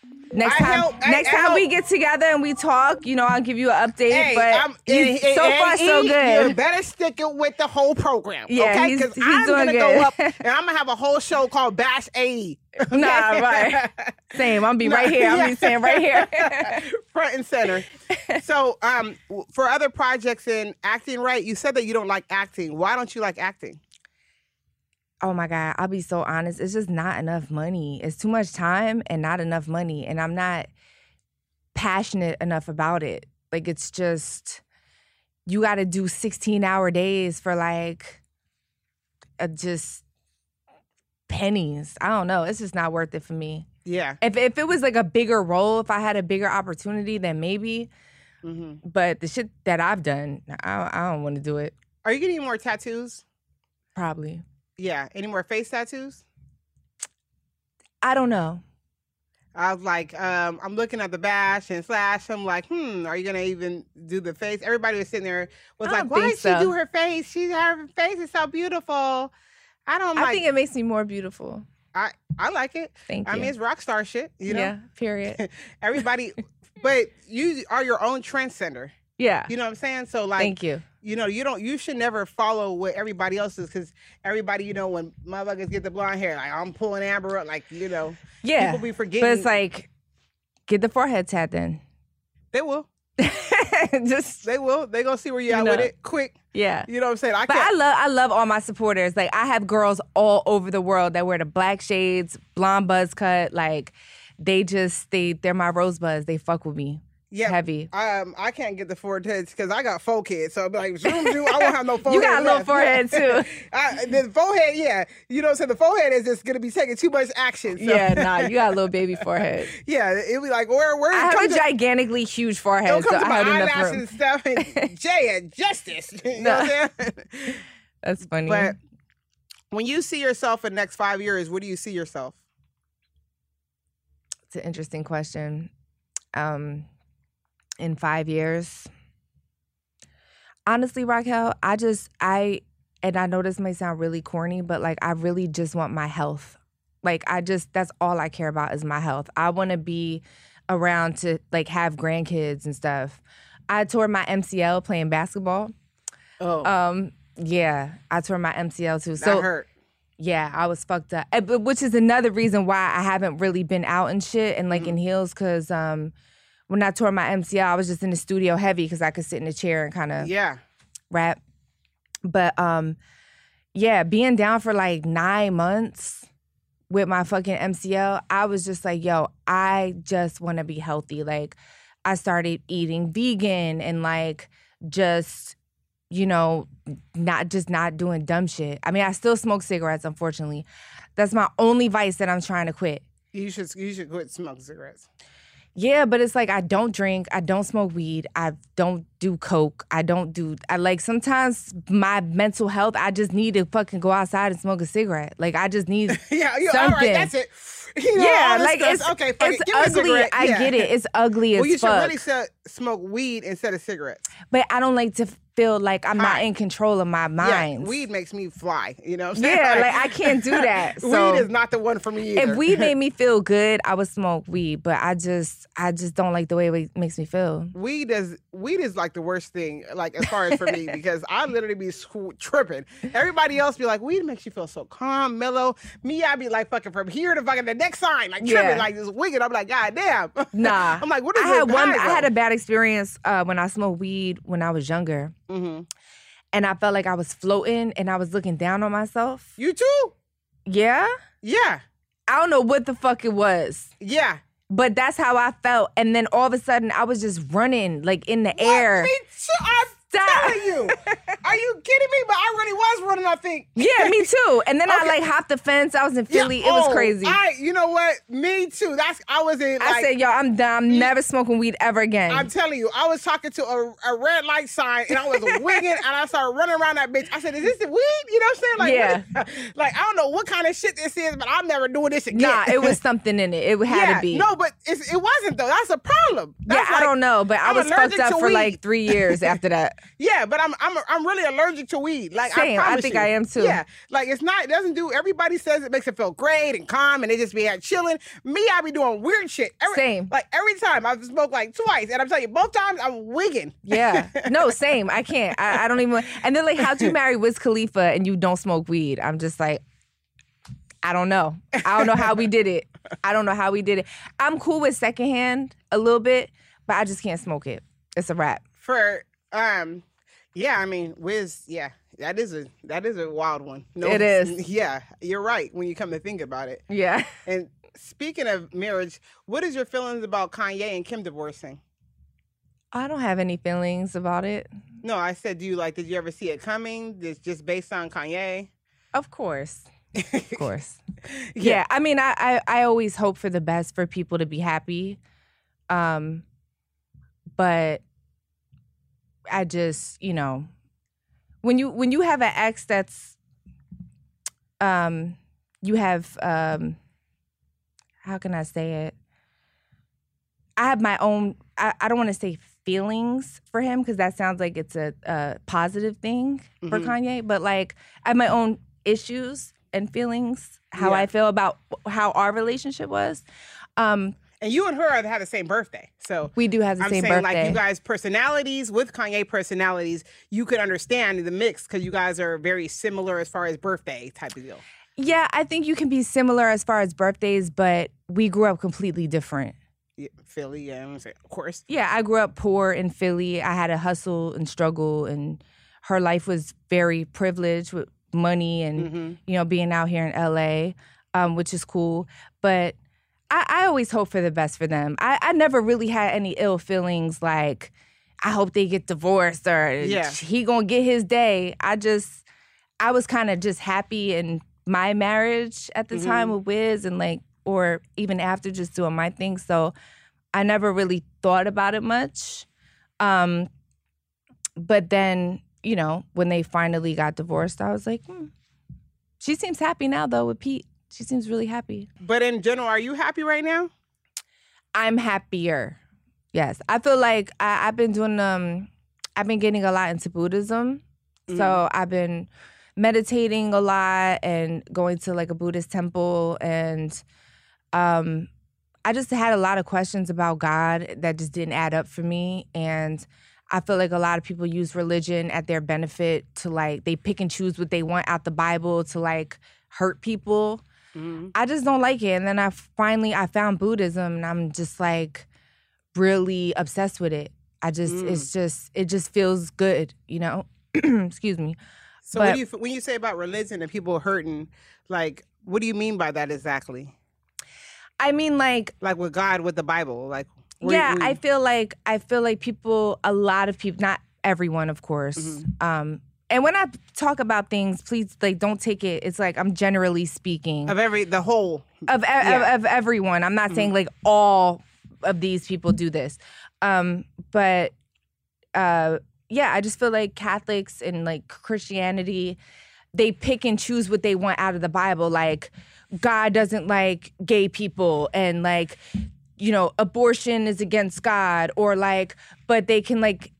Next I time, help- next I time help. we get together and we talk, you know, I'll give you an update. Hey, but I'm, he's- and- so and far, so good. You better stick it with the whole program, Yeah, okay? Because I'm gonna good. go up and I'm gonna have a whole show called Bash AE. Nah, right. Same. I'll be right here. I'll be saying right here. front and center. so, um, for other projects in acting, right? You said that you don't like acting. Why don't you like acting? Oh my god i'll be so honest it's just not enough money it's too much time and not enough money and i'm not passionate enough about it like it's just you got to do 16 hour days for like uh, just pennies. I don't know. It's just not worth it for me. Yeah. If if it was like a bigger role, if I had a bigger opportunity, then maybe. hmm But the shit that I've done, I, I don't want to do it. Are you getting more tattoos? Probably. Yeah. Any more face tattoos? I don't know. I was like, um, I'm looking at the bash and slash. I'm like, hmm, are you gonna even do the face? Everybody was sitting there was like, why did she do her face? She her face is so beautiful. I don't know. I like. think it makes me more beautiful. I I like it. Thank you. I mean, it's rock star shit. You know, yeah. Period. everybody. but you are your own trendsetter. Yeah. You know what I'm saying? So like, Thank you. You know, you don't, you should never follow what everybody else is because everybody, you know, when motherfuckers get the blonde hair, like I'm pulling Amber up, like you know, Yeah. people be forgetting. But it's like, get the forehead tat then. they will, Just they will, they gonna see where you You at with it quick. yeah. You know what I'm saying? I But I can't. love I love all my supporters. Like I have girls all over the world that wear the black shades, blonde buzz cut. Like they just they they're my rosebuds. They fuck with me. Yeah, Heavy. Um, I can't get the foreheads because I got four kids, so I'm like, zoom, zoom, I won't have no forehead. You got a little left. forehead too. I, the forehead, yeah. You know what I'm saying? The forehead is just gonna be taking too much action. So. Yeah, nah, you got a little baby forehead. Yeah, it'll be like, where, where? I have a to- gigantically huge forehead, Don't so come to I my eyelashes and stuff and Jay and Justice. You know what I'm saying? That's funny. But when you see yourself in the next five years, where do you see yourself? it's an interesting question. Um, in five years, honestly, Raquel, I just I and I know this may sound really corny, but like I really just want my health. Like I just that's all I care about is my health. I want to be around to like have grandkids and stuff. I tore my MCL playing basketball. Oh, Um, yeah, I tore my MCL too. that So hurt. yeah, I was fucked up. Which is another reason why I haven't really been out and shit and like in heels because um, when I tore my MCL, I was just in the studio heavy because I could sit in a chair and kind of Yeah. rap. But um, yeah, being down for like nine months with my fucking MCL, I was just like, yo, I just want to be healthy. Like, I started eating vegan and like just, you know, not just not doing dumb shit. I mean, I still smoke cigarettes, unfortunately. That's my only vice that I'm trying to quit. You should you should quit smoking cigarettes. Yeah, but it's like I don't drink, I don't smoke weed, I don't do coke, I don't do I like sometimes my mental health, I just need to fucking go outside and smoke a cigarette. Like I just need Yeah, you all right, Something. that's it. You know, Yeah, like stuff. it's okay. It's it. Give me a ugly. I Yeah. get it. It's ugly Well, as fuck. Well, you should fuck. really se- smoke weed instead of cigarettes. but I don't like to feel like I'm High. not in control of my mind. Yeah, weed makes me fly. You know what I'm saying? Yeah, like I can't do that. So weed is not the one for me either. if weed made me feel good, I would smoke weed. But I just I just don't like the way it makes me feel. weed is weed is like the worst thing like as far as for me because i literally be sw- tripping everybody else be like weed makes you feel so calm mellow me i be like fucking from here to fucking the next sign like tripping Yeah. like this wicked i'm like god damn Nah. i'm like what is I had one. high, I had a bad experience uh, when I smoked weed when I was younger, Mhm. and I felt like I was floating and I was looking down on myself. you too Yeah, yeah I don't know what the fuck it was, yeah but that's how I felt. And then all of a sudden, I was just running like in the air. Me too i'm Telling you are you kidding me but i really was running i think Yeah, me too. And then I like hopped the fence. I was in Yeah, Philly. it was oh, crazy. I, I, you know what? Me too. That's I was in. Like, said, yo, I'm done. I'm mm. never smoking weed ever again. I'm telling you, I was talking to a, a red light sign and I was wigging and I started running around that bitch. I said, "Is this the weed?" You know what I'm saying? Like, Yeah. is- like I don't know what kind of shit this is, but I'm never doing this again. nah, it was something in it. It had yeah, to be. No, but it's, it wasn't though. That's a problem. yeah, That's I don't know, but I was fucked up for weed. like three years after that. Yeah, but I'm I'm I'm really allergic to weed. Like Same. I, I think you. I am too. Yeah, like it's not. It doesn't do. Everybody says it makes it feel great and calm, and they just be out chilling. Me, I be doing weird shit. Every, Same. Like every time I've smoked like twice, and I'm telling you, both times I'm wigging. Yeah. No, same. I can't. I, I don't even. And then like, how'd you marry Wiz Khalifa and you don't smoke weed? I'm just like, I don't know. I don't know how we did it. I don't know how we did it. I'm cool with secondhand a little bit, but I just can't smoke it. It's a wrap. for um yeah i mean wiz yeah that is a that is a wild one no It is. yeah you're right when you come to think about it Yeah. and speaking of marriage what is your feelings about kanye and kim divorcing I don't have any feelings about it. No, I said, do you like? Did you ever see it coming? It's just based on Kanye. Of course. Of course. yeah. I mean, I, I I always hope for the best for people to be happy. Um but I just, you know, when you when you have an ex that's um you have um how can I say it? I have my own I, I don't want to say feelings for him because that sounds like it's a, a positive thing for Mhm. Kanye, but like I have my own issues and feelings how Yeah. I feel about how our relationship was. Um And you and her have had the same birthday, so we do have the same birthday. I'm same saying birthday. like you guys personalities with Kanye personalities, you could understand the mix because you guys are very similar as far as birthday type of deal. yeah, I think you can be similar as far as birthdays, but we grew up completely different. Yeah, Philly, yeah, I'm saying, of course. Yeah, I grew up poor in Philly. I had to hustle and struggle, and her life was very privileged with money and hmm you know being out here in LA, um, which is cool. But I, I always hope for the best for them. I, I never really had any ill feelings like I hope they get divorced or Yeah. he gonna get his day. I just I was kind of just happy in my marriage at the time with Wiz and like or even after just doing my thing. So I never really thought about it much. Um, but then, you know, when they finally got divorced, I was like, hmm. she seems happy now though with Pete. She seems really happy. But in general, are you happy right now? I'm happier. Yes, I feel like I, I've been doing um, I've been getting a lot into Buddhism, so I've been meditating a lot and going to like a Buddhist temple, and um, I just had a lot of questions about God that just didn't add up for me, and I feel like a lot of people use religion at their benefit to like they pick and choose what they want out the Bible to like hurt people. Mhm. I just don't like it. And then I finally I found Buddhism and I'm just like really obsessed with it. I just Mm. it's just it just feels good, you know. Excuse me. So what But- do you when you say about religion and people hurting, like what do you mean by that exactly? I mean like Like with God, with the Bible, like where- yeah, where I feel like I feel like people a lot of people not everyone of course. Mm-hmm. Um and when I talk about things, please like don't take it. It's like I'm generally speaking of every the whole. of, e- Yeah. of of everyone. I'm not saying like all of these people do this, um, but uh, yeah, I just feel like Catholics and like Christianity, they pick and choose what they want out of the Bible. Like God doesn't like gay people, and like you know abortion is against God, or like but they can like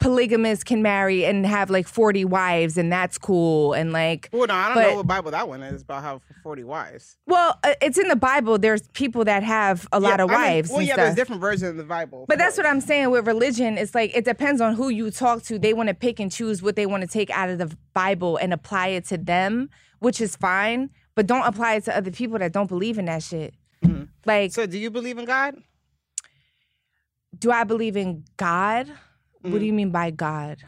polygamists can marry and have like 40 wives and that's cool and like Well, no, I don't But- know what Bible that one is about. How forty wives. Well, uh, it's in the Bible. There's people that have a lot of I mean, wives. well, and yeah, stuff. there's different versions of the Bible. But that's what I'm saying with religion. It's like it depends on who you talk to. They want to pick and choose what they want to take out of the Bible and apply it to them, which is fine. But don't apply it to other people that don't believe in that shit. Like, So, do you believe in God? do I believe in God? What do you mean by God?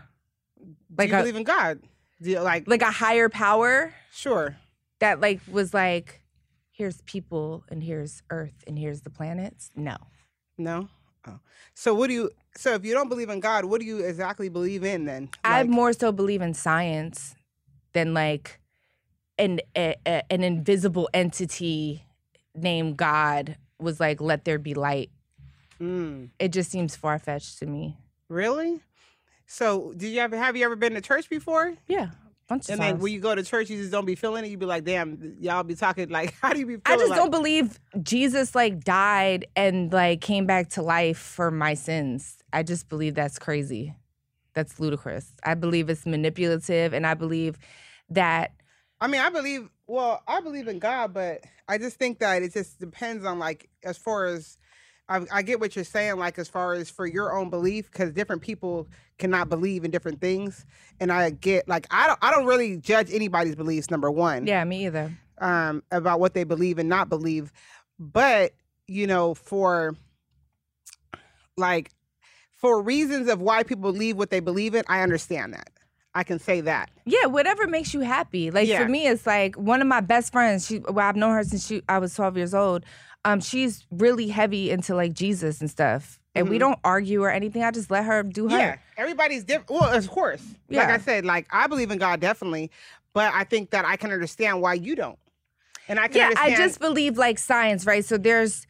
Do Like you a believe in God? Do you like? like a higher power Sure. that like was like, here's people and here's Earth and here's the planets? No. No. Oh. So what do you? So if you don't believe in God, what do you exactly believe in then? I Like- more so believe in science than like an a, a- an invisible entity named God was like, "Let there be light." Mm, It just seems far fetched to me. Really? So did you ever have you ever been to church before? Yeah, bunch of And then times. when you go to church, you just don't be feeling it. You be like, damn, y'all be talking like, how do you be feeling? I just like, don't believe Jesus like died and like came back to life for my sins. I just believe that's crazy. That's ludicrous. I believe it's manipulative, and I believe that I mean, I believe. Well, I believe in God, but I just think that it just depends on like as far as I, I get what you're saying, like as far as for your own belief, because different people cannot believe in different things, and I get like I don't I don't really judge anybody's beliefs. Number one, yeah, me either. um, about what they believe and not believe. But, you know, for like for reasons of why people believe what they believe in, I understand that. I can say that. Yeah, whatever makes you happy. Like Yeah. for me, it's like one of my best friends. She, well, I've known her since she I was 12 years old. Um, she's really heavy into like Jesus and stuff, and we don't argue or anything. I just let her do her. Mm-hmm. Yeah, everybody's different. Well, of course. Yeah. Like I said, like I believe in God definitely, but I think that I can understand why you don't. And I can Yeah, understand. I just believe like science, right? So there's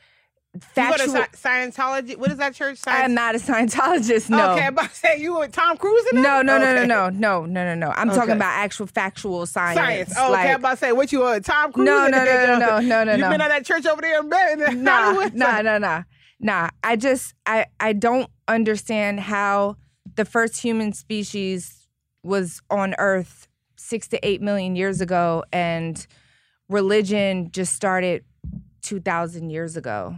you go to factual. Scientology. What is that church? I'm not a Scientologist. No. Okay, I'm about to say you with Tom Cruise in it? No, no, no, no, Okay. no, no, no, no, no. I'm talking about actual factual science. Science. Oh, okay, I'm about to say what you uh, Tom Cruise. No, no, no, no, no, no, no, You no. been at that church over there in, Be- in nah, Hollywood? nah, nah, nah, nah. I just I I don't understand how the first human species was on Earth six to eight million years ago, and religion just started two thousand years ago.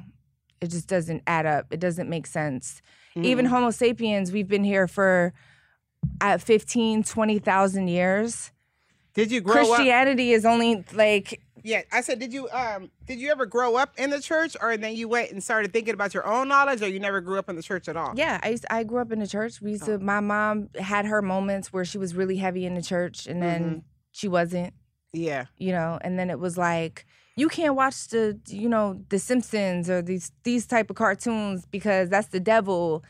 It just doesn't add up. It doesn't make sense. Even Mm-hmm. Homo sapiens, we've been here for at 15, 20,000 years. Did you grow up? Christianity is only like Yeah, I said, did you um did you ever grow up in the church, or then you went and started thinking about your own knowledge, or you never grew up in the church at all? Yeah, I used, I grew up in the church. We used to. My mom had her moments where she was really heavy in the church, and then she wasn't. Yeah. You know, and then it was like you can't watch the you know the Simpsons or these these type of cartoons because that's the devil.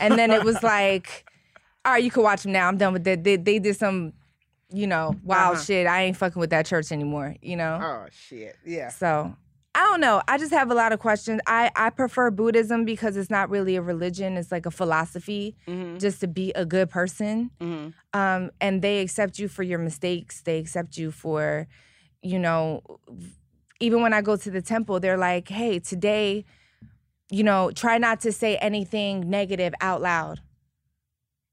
And then it was like, all right, you can watch them now. I'm done with that. They they did some, you know, wild Uh-huh. shit. I ain't fucking with that church anymore. You know. Oh shit. Yeah. So I don't know. I just have a lot of questions. I, I prefer Buddhism because it's not really a religion, it's like a philosophy Mm-hmm. just to be a good person. Mm-hmm. Um, and they accept you for your mistakes, they accept you for, you know, even when I go to the temple, they're like, hey, today, you know, try not to say anything negative out loud.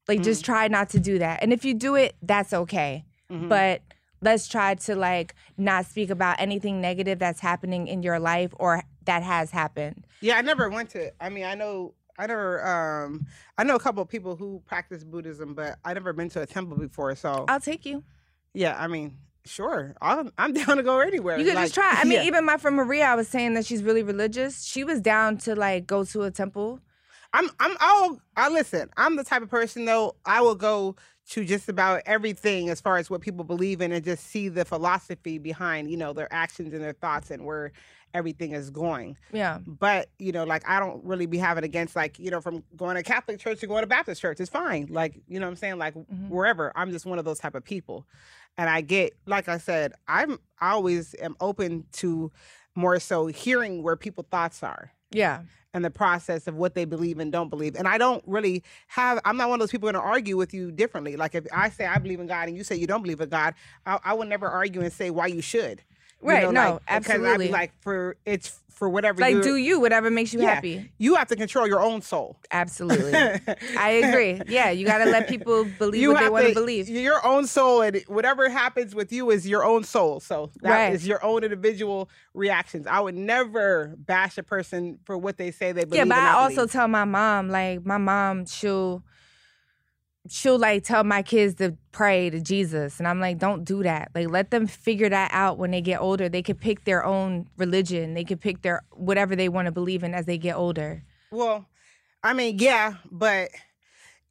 Like, just try not to do that. And if you do it, that's okay Mm-hmm. but let's try to like not speak about anything negative that's happening in your life or that has happened. Yeah, I never went to. I mean, I know. I never. Um, I know a couple of people who practice Buddhism, but I never been to a temple before. So I'll take you. yeah, I mean, sure, I'm, I'm down to go anywhere. You could Like, just try. I mean, yeah. even my friend Maria, I was saying that she's really religious. She was down to like go to a temple. I'm I'm I'll I listen. I'm the type of person though. I will go to just about everything as far as what people believe in and just see the philosophy behind you know their actions and their thoughts and where everything is going. Yeah. But you know, like I don't really be having against like you know from going to Catholic church to going to Baptist church. It's fine. Like you know what I'm saying. Like mm-hmm. wherever. I'm just one of those type of people, and I get like I said. I'm I always am open to more so hearing where people thoughts are Yeah. and the process of what they believe and don't believe. And I don't really have, I'm not one of those people going to argue with you differently. Like if I say I believe in God and you say you don't believe in God, I, I would never argue and say why you should. Right, know, no, like, absolutely. be like, for, it's for whatever Like do you whatever makes you yeah, happy. You have to control your own soul. Absolutely. I agree. Yeah, you got to let people believe you what they want to believe. Your own soul, and whatever happens with you is your own soul. So that is Right. your own individual reactions. I would never bash a person for what they say they believe. Yeah, but and I also tell my mom, like my mom, she'll she'll like tell my kids to pray to Jesus. And I'm like, don't do that. Like let them figure that out when they get older. They could pick their own religion. They could pick their whatever they want to believe in as they get older. Well, I mean, yeah, but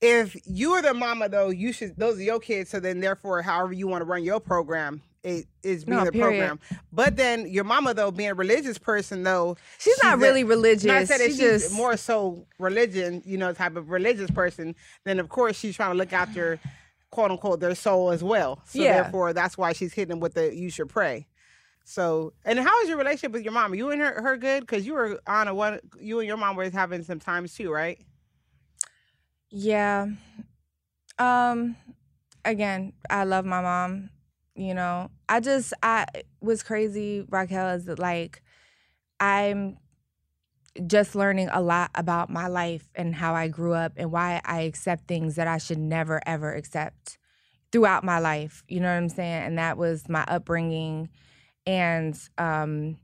if you are the mama though, you should those are your kids. So then, therefore, however you want to run your program, it is being No, the period. program. But then your mama though, being a religious person though, She's not a- really religious. Not that She's she's just- more so religion, you know, type of religious person. Then of course she's trying to look after, quote unquote, their soul as well. So Yeah. therefore, that's why she's hitting them with the "you should pray." So, and how is your relationship with your mom? Are You and her, her good? Because you were on a one. You and your mom were having some times too, right? Yeah. Um again, I love my mom, you know. I just I was crazy, Raquel, is that like I'm just learning a lot about my life and how I grew up and why I accept things that I should never ever accept throughout my life. You know what I'm saying? And that was my upbringing and um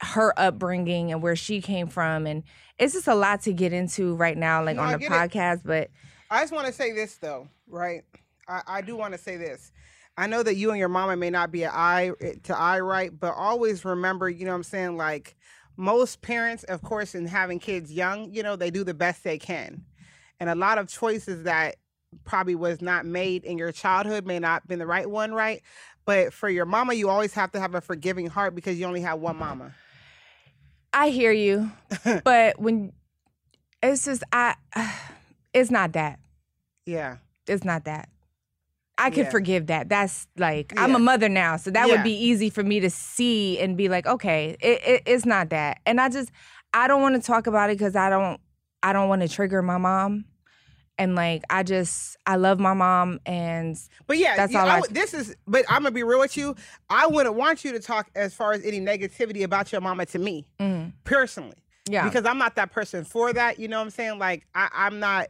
her upbringing and where she came from and it's just a lot to get into right now like No, on the get it. podcast but I just want to say this though, right? I, I do want to say this. I know that you and your mama may not be an eye eh, to eye right, but always remember, you know what I'm saying? Like most parents, of course, in having kids young, you know, they do the best they can. And a lot of choices that probably was not made in your childhood may not been the right one, right? But for your mama, you always have to have a forgiving heart because you only have one mama. I hear you, but when it's just I, it's not that. Yeah. It's not that. I could Yeah. forgive that. That's like I'm a mother now, so that Yeah. would be easy for me to see and be like, okay, it, it, it's not that. And I just I don't want to talk about it because I don't I don't want to trigger my mom. And like I just I love my mom and But yeah, That's all I I- would- this is. But I'm gonna be real with you. I wouldn't want you to talk as far as any negativity about your mama to me mm, personally, yeah. because I'm not that person for that. You know what I'm saying? Like I, I'm not.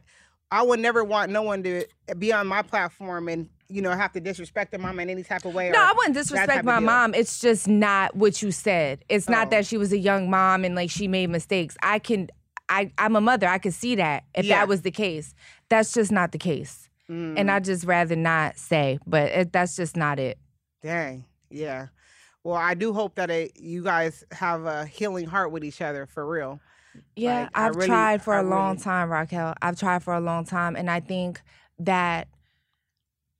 I would never want no one to be on my platform and you know have to disrespect their mom in any type of way. No, I wouldn't disrespect my mom. It's just not what you said. It's Oh. not that she was a young mom and like she made mistakes. I can I I'm a mother. I could see that if Yeah. that was the case. That's just not the case. Mm, And I just rather not say, but it, that's just not it. dang, yeah. Well, I do hope that it, you guys have a healing heart with each other for real. Yeah, Like, I've really- tried for I a long time, Raquel. I've tried for a long time, and I think that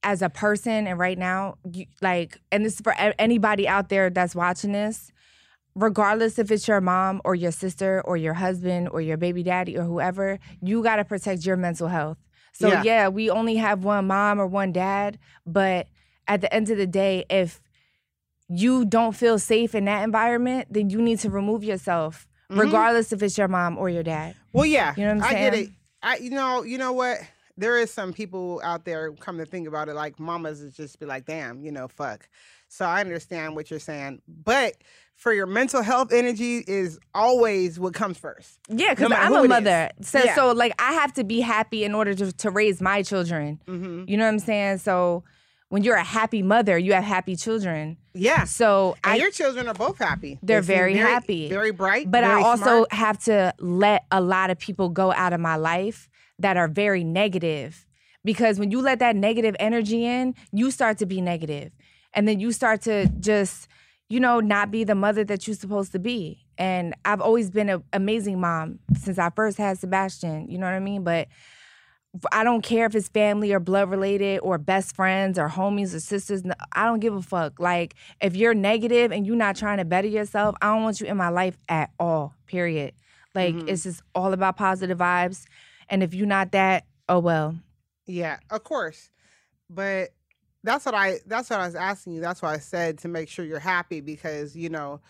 as a person, and right now, you, like, and this is for anybody out there that's watching this, regardless if it's your mom or your sister or your husband or your baby daddy or whoever, you got to protect your mental health. So Yeah. yeah, we only have one mom or one dad, but at the end of the day, if you don't feel safe in that environment, then you need to remove yourself, Mhm. regardless if it's your mom or your dad. Well, yeah, You know what I'm I get it. I, you know, you know what? There is some people out there come to think about it, like mamas is just be like, damn, you know, fuck. So I understand what you're saying, but for your mental health, energy is always what comes first. Yeah, because matter I'm a mother. So, Yeah. so like I have to be happy in order to, to raise my children. hmm You know what I'm saying? So when you're a happy mother, you have happy children. Yeah, So and I your children are both happy. They're They seem very happy. very bright. but I also smart. have to let a lot of people go out of my life that are very negative. Because when you let that negative energy in, you start to be. And then you start to just, you know, not be the mother that you're supposed to be. And I've always been an amazing mom since I first had Sebastian. You know what I mean? But I don't care if it's family or blood related or best friends or homies or sisters. I don't give a fuck. Like, if you're negative and you're not trying to better yourself, I don't want you in my life at all, period. Like, Mhm. it's just all about positive vibes. And if you're not that, oh well. Yeah, of course. But that's what I that's what I was asking you. That's why I said to make sure you're happy because, you know,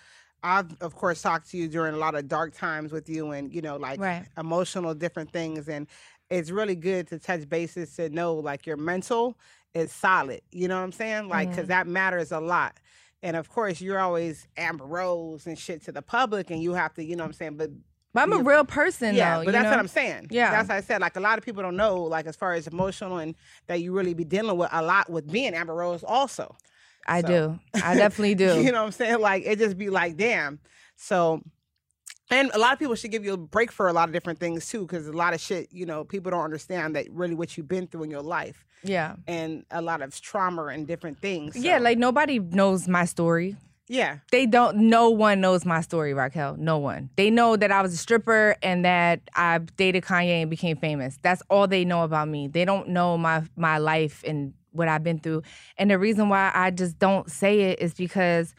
I've of course talked to you during a lot of dark times with you and, you know, like Right. emotional different things and it's really good to touch bases to know like your mental is solid. You know what I'm saying? Like cuz Mhm. that matters a lot. And of course, you're always Amber Rose and shit to the public and you have to, you know what I'm saying? But But I'm a real person, yeah, though. but that's know? what I'm saying. Yeah. that's what I said. Like a lot of people don't know, like as far as emotional and that you really be dealing with a lot with being Amber Rose also. I So- do. I definitely do. you know what I'm saying? Like it just be like, damn. So, and a lot of people should give you a break for a lot of different things too, because a lot of shit, you know, people don't understand that really what you've been through in your life yeah. and a lot of trauma and different things. Yeah, like nobody knows my story. Yeah, they don't no one knows my story raquel. No one. They know that i was a stripper and that i dated kanye and became famous. That's all they know about me. They don't know my my life and what i've been through. And the reason why i just don't say it is because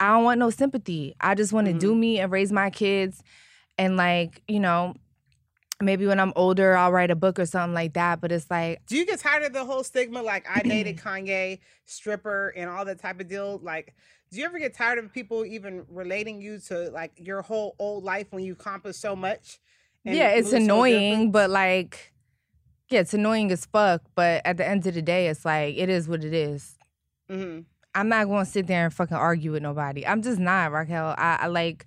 i don't want no sympathy. I just want to do mm-hmm. me and raise my kids. And like you know maybe when i'm older i'll write a book or something like that but it's like Do you get tired of the whole stigma? Like I dated Kanye, stripper, and all that type of deal. Like, do you ever get tired of people even relating you to like your whole old life when you accomplished so much? yeah, it's annoying, but like, yeah, it's annoying as fuck. But at the end of the day, it's like it is what it is. Mhm. I'm not going to sit there and fucking argue with nobody. I'm just not, Raquel. I, I like.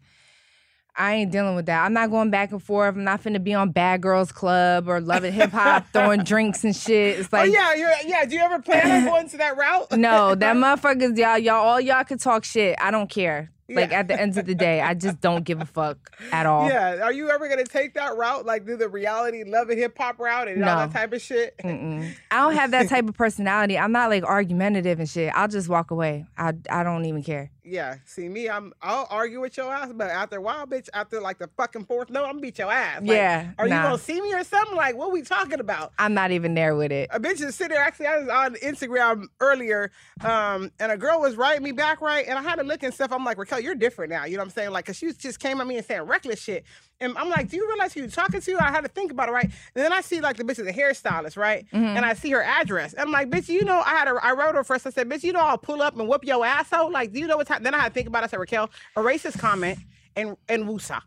I ain't dealing with that. I'm not going back and forth. I'm not finna be on Bad Girls Club or Love and Hip Hop throwing drinks and shit. It's oh like, yeah, you're, yeah. Do you ever plan on going to that route? no, that motherfuckers, y'all, y'all, all y'all could talk shit. I don't care. Like Yeah. at the end of the day, I just don't give a fuck at all. Yeah. Are you ever gonna take that route, like do the reality love and hip hop route and all that type of shit? Mm-mm. I don't have that type of personality. I'm not like argumentative and shit. I'll just walk away. I I don't even care. Yeah. See me, I'm I'll argue with your ass, but after a while, bitch, after like the fucking fourth no, I'm gonna beat your ass. Like, Yeah, Are you gonna see me or something? Like, what we talking about? I'm not even there with it. a bitch is sitting there. Actually, I was on Instagram earlier, um, and a girl was writing me back right, and I had to look and stuff. I'm like, You're different now. You know what I'm saying? Like, cause she just came at me and saying reckless shit, and I'm like, do you realize who you're talking to? I had to think about it, right? And then I see like the bitch is a hairstylist, right? Mm-hmm. And I see her address, and I'm like, bitch, you know, I had a, I wrote her first. I said, bitch, you know, I'll pull up and whoop your asshole. Like, do you know what's happening? Then I had to think about it. I said, Raquel, erase this comment and and woosah.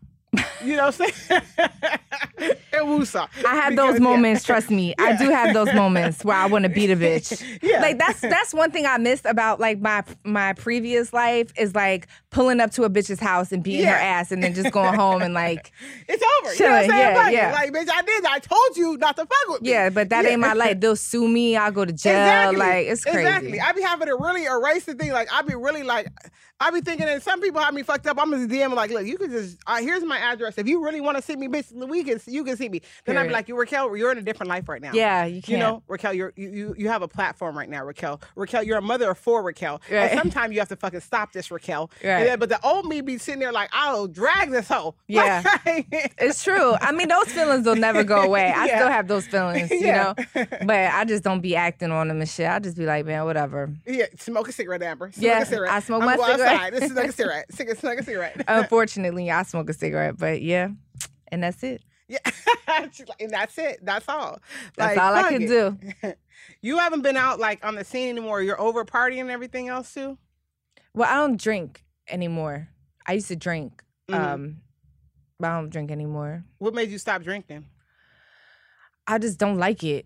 You know what I'm saying? I have Because, those yeah. moments, trust me. I do have those moments where I want to beat a bitch. Yeah. Like that's that's one thing I missed about like my my previous life is like pulling up to a bitch's house and beating her ass and then just going home and like It's over. You know what I'm saying? yeah, Fuck yeah. Like, bitch, I did. I told you not to fuck with me. yeah, but that Yeah. ain't my life. They'll sue me. I'll go to jail. Exactly. Like it's crazy. Exactly. I be having to really erase the thing. Like I be really like, I be thinking that some people have me fucked up. I'm just DM like, look, you can just uh, here's my address. If you really want to see me, bitch, we can you can see me. Then I'd be like, you Raquel, you're in a different life right now. Yeah, you can't. You know, Raquel, you're, you you you have a platform right now, Raquel. Raquel, you're a mother of four, Raquel. Right. And sometimes you have to fucking stop this, Raquel. Right. And then, but the old me be sitting there like, I'll drag this hoe. Yeah. It's true. I mean, those feelings will never go away. I Yeah. still have those feelings, you Yeah. know. But I just don't be acting on them and shit. I just be like, man, whatever. Yeah, smoke a cigarette, Amber. Smoke Yeah, a cigarette. I smoke I'm my go cigarette. This is like a cigarette. Cig- smoke a cigarette. Unfortunately, I smoke a cigarette, but yeah, and that's it. yeah, and that's it. That's all. That's Like, all I can it. do. You haven't been out like on the scene anymore. You're over partying and everything else too. Well, I don't drink anymore. I used to drink, Mhm. um, but I don't drink anymore. What made you stop drinking? I just don't like it.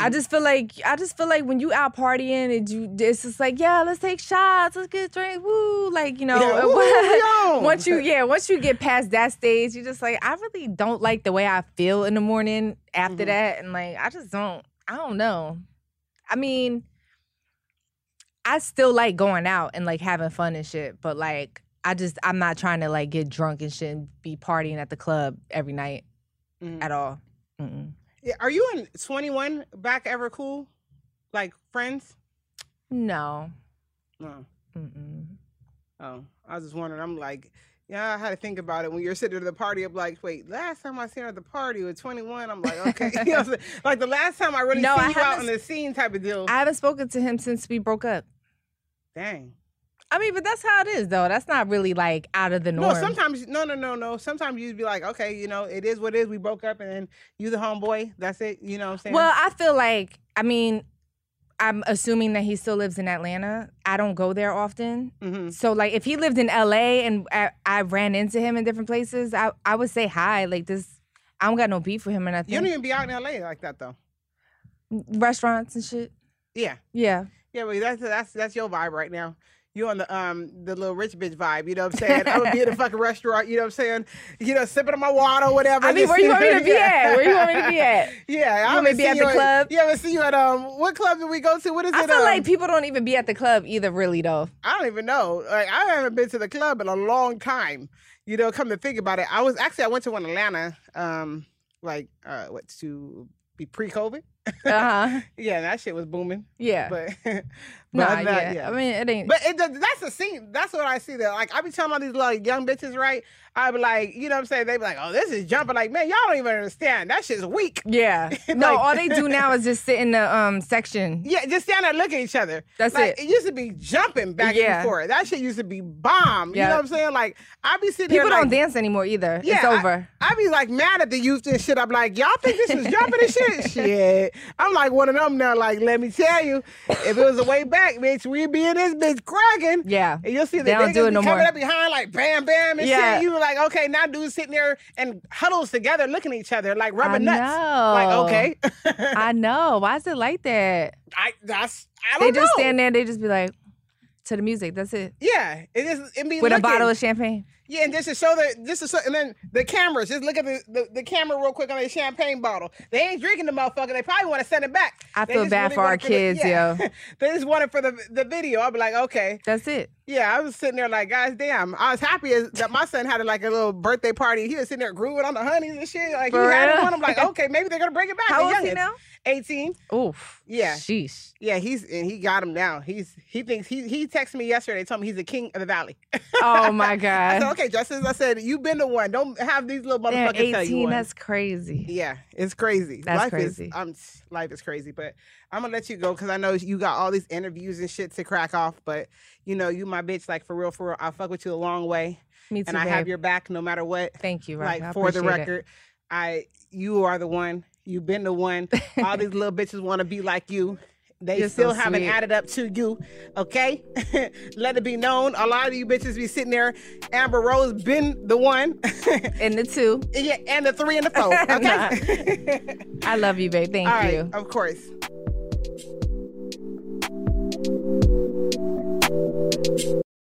I just feel like I just feel like when you out partying and you, it's just like yeah, let's take shots, let's get drink, woo, like you know. Yeah, woo, once you yeah, once you get past that stage, you're just like I really don't like the way I feel in the morning after Mhm. that, and like I just don't. I don't know. I mean, I still like going out and like having fun and shit, but like I just I'm not trying to like get drunk and shit and be partying at the club every night Mhm. at all. Mm-mm. Are you and 21 back ever cool? Like friends? No. No. Mm-mm. Oh, I was just wondering. I'm like, yeah, I had to think about it when you're sitting at the party. I'm like, wait, last time I seen her at the party with 21, I'm like, okay, you know what I'm saying? like the last time I really No, seen I you out on the scene type of deal. I haven't spoken to him since we broke up. Dang. I mean, but that's how it is, though. That's not really like out of the norm. No, sometimes no, no, no, no. Sometimes you'd be like, okay, you know, it is what it is. We broke up, and then you the homeboy. That's it. You know what I'm saying? Well, I feel like, I mean, I'm assuming that he still lives in Atlanta. I don't go there often. hmm So, like, if he lived in LA and I, I ran into him in different places, I, I would say hi. Like, this, I don't got no beef with him or nothing. you don't even be out in LA like that though. Restaurants and shit. Yeah, Yeah. yeah, but that's that's that's your vibe right now. You on the um the little rich bitch vibe, you know what I'm saying? I would be in a fucking restaurant, you know what I'm saying? You know, sipping on my water, whatever. I mean, where you want me to be at? Where you want me to be at? Yeah, I want me to be at the club? Yeah, but see you at um what club did we go to? What is I it? I feel um, like people don't even be at the club either, really, though. I don't even know. Like I haven't been to the club in a long time. You know, come to think about it, I was actually I went to one in Atlanta, um, like uh, what to be pre-COVID. Uh huh. Yeah, that shit was booming. Yeah. But, but nah, other than yeah. I mean, it ain't. But it, that's the scene. That's what I see there. Like I be telling all these like young bitches, right? I be like, you know what I'm saying? They be like, oh, this is jumping. Like, man, y'all don't even understand. That shit's weak. yeah. No, all they do now is just sit in the um section. Yeah, just stand there and look at each other. That's like, it. It used to be jumping back Yeah. and forth. That shit used to be bomb. Yeah. You know what I'm saying? Like I be sitting People don't like, dance anymore either. Yeah, it's I- over. I be like mad at the youth and shit. I'm like, y'all think this is jumping and shit? shit. I'm like one of them now. Like, let me tell you, if it was a way back, bitch, we'd be in this bitch cracking. yeah. And you'll see the They don't do it no coming more. up behind like bam bam and Yeah. shit. You like, okay, now dudes sitting there and huddles together looking at each other like rubbing nuts. know. Like, okay. I know. Why is it like that? I that's I don't know. They just know. stand there. They just be like to the music. That's it. Yeah. It is it be With a bottle of champagne. Yeah, and just to show the just to show, and then the cameras. Just look at the, the, the camera real quick on the champagne bottle. They ain't drinking the motherfucker. They probably want to send it back. I They feel bad really for our the- kids, yeah. yo. they just want it for the the video. I'll be like, okay. That's it. Yeah, I was sitting there like, guys, damn. I was happy as, that my son had a, like a little birthday party. He was sitting there grooving on the honeys and shit. Like For he had real? one. I'm like, okay, maybe they're gonna bring it back. How The old is he now? 18. Oof. Yeah. Sheesh. Yeah, he's and he got him now. He's he thinks he he texted me yesterday, told me he's the king of the valley. Oh my God. Okay, Justice. I said, you've been the one. Don't have these little motherfuckers tell you 18, one. that's crazy. Yeah, it's crazy. That's life crazy. Is, I'm life is crazy, but I'm gonna let you go because I know you got all these interviews and shit to crack off. But you know, you my bitch, like for real, for real. I fuck with you a long way, Me too, and I babe. have your back no matter what. Thank you, Rock. like for the appreciate it. record, I you are the one. You've been the one. All these little bitches want to be like you. They You're so still haven't sweet. added up to you, okay? Let it be known. A lot of you bitches be sitting there. Amber Rose been the one, And the two. yeah, and the three and the four, okay? I love you, babe. Thank All right, you. of course.